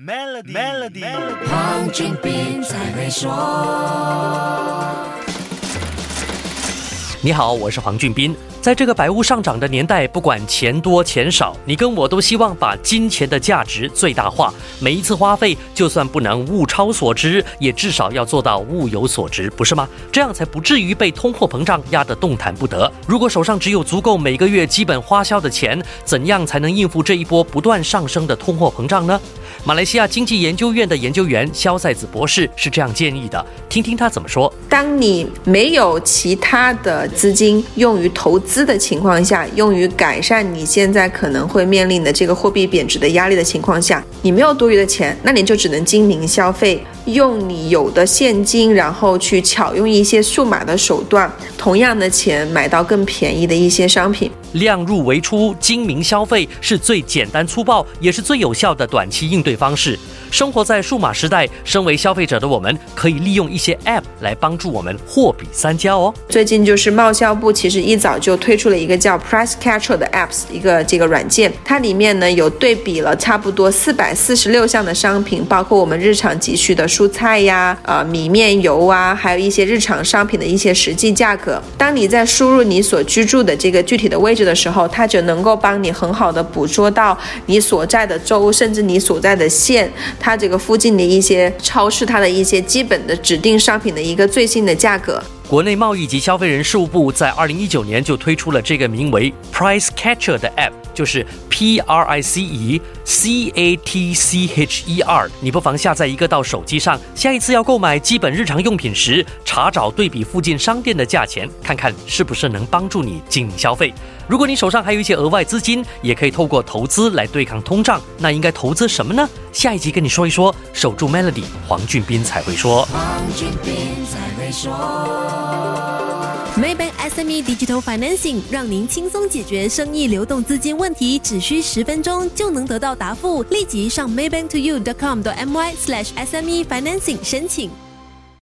Melody，Melody，黄俊斌才会说。你好，我是黄俊斌。在这个百物上涨的年代，不管钱多钱少，你跟我都希望把金钱的价值最大化。每一次花费，就算不能物超所值，也至少要做到物有所值，不是吗？这样才不至于被通货膨胀压得动弹不得。如果手上只有足够每个月基本花销的钱，怎样才能应付这一波不断上升的通货膨胀呢？马来西亚经济研究院的研究员肖赛子博士是这样建议的，听听他怎么说。当你没有其他的资金用于投资的情况下，用于改善你现在可能会面临的这个货币贬值的压力的情况下，你没有多余的钱，那你就只能精明消费，用你有的现金，然后去巧用一些数码的手段，同样的钱买到更便宜的一些商品。量入为出，精明消费是最简单粗暴，也是最有效的短期应对方式。生活在数码时代，身为消费者的我们，可以利用一些 App 来帮助我们货比三家哦。最近就是贸销部其实一早就推出了一个叫 Price Catcher 的 Apps，一个这个软件，它里面呢有对比了差不多四百四十六项的商品，包括我们日常急需的蔬菜呀、呃米面油啊，还有一些日常商品的一些实际价格。当你在输入你所居住的这个具体的位置的时候，它就能够帮你很好的捕捉到你所在的州，甚至你所在的县。它这个附近的一些超市，它的一些基本的指定商品的一个最新的价格。国内贸易及消费人事务部在二零一九年就推出了这个名为 Price Catcher 的 App，就是 P R I C E C A T C H E R。你不妨下载一个到手机上，下一次要购买基本日常用品时，查找对比附近商店的价钱，看看是不是能帮助你精明消费。如果你手上还有一些额外资金，也可以透过投资来对抗通胀。那应该投资什么呢？下一集跟你说一说。守住 Melody，黄俊斌才会说。黄俊斌才会说。Maybank SME Digital Financing 让您轻松解决生意流动资金问题，只需十分钟就能得到答复。立即上 maybanktoyou.com.my/smefinancing 申请。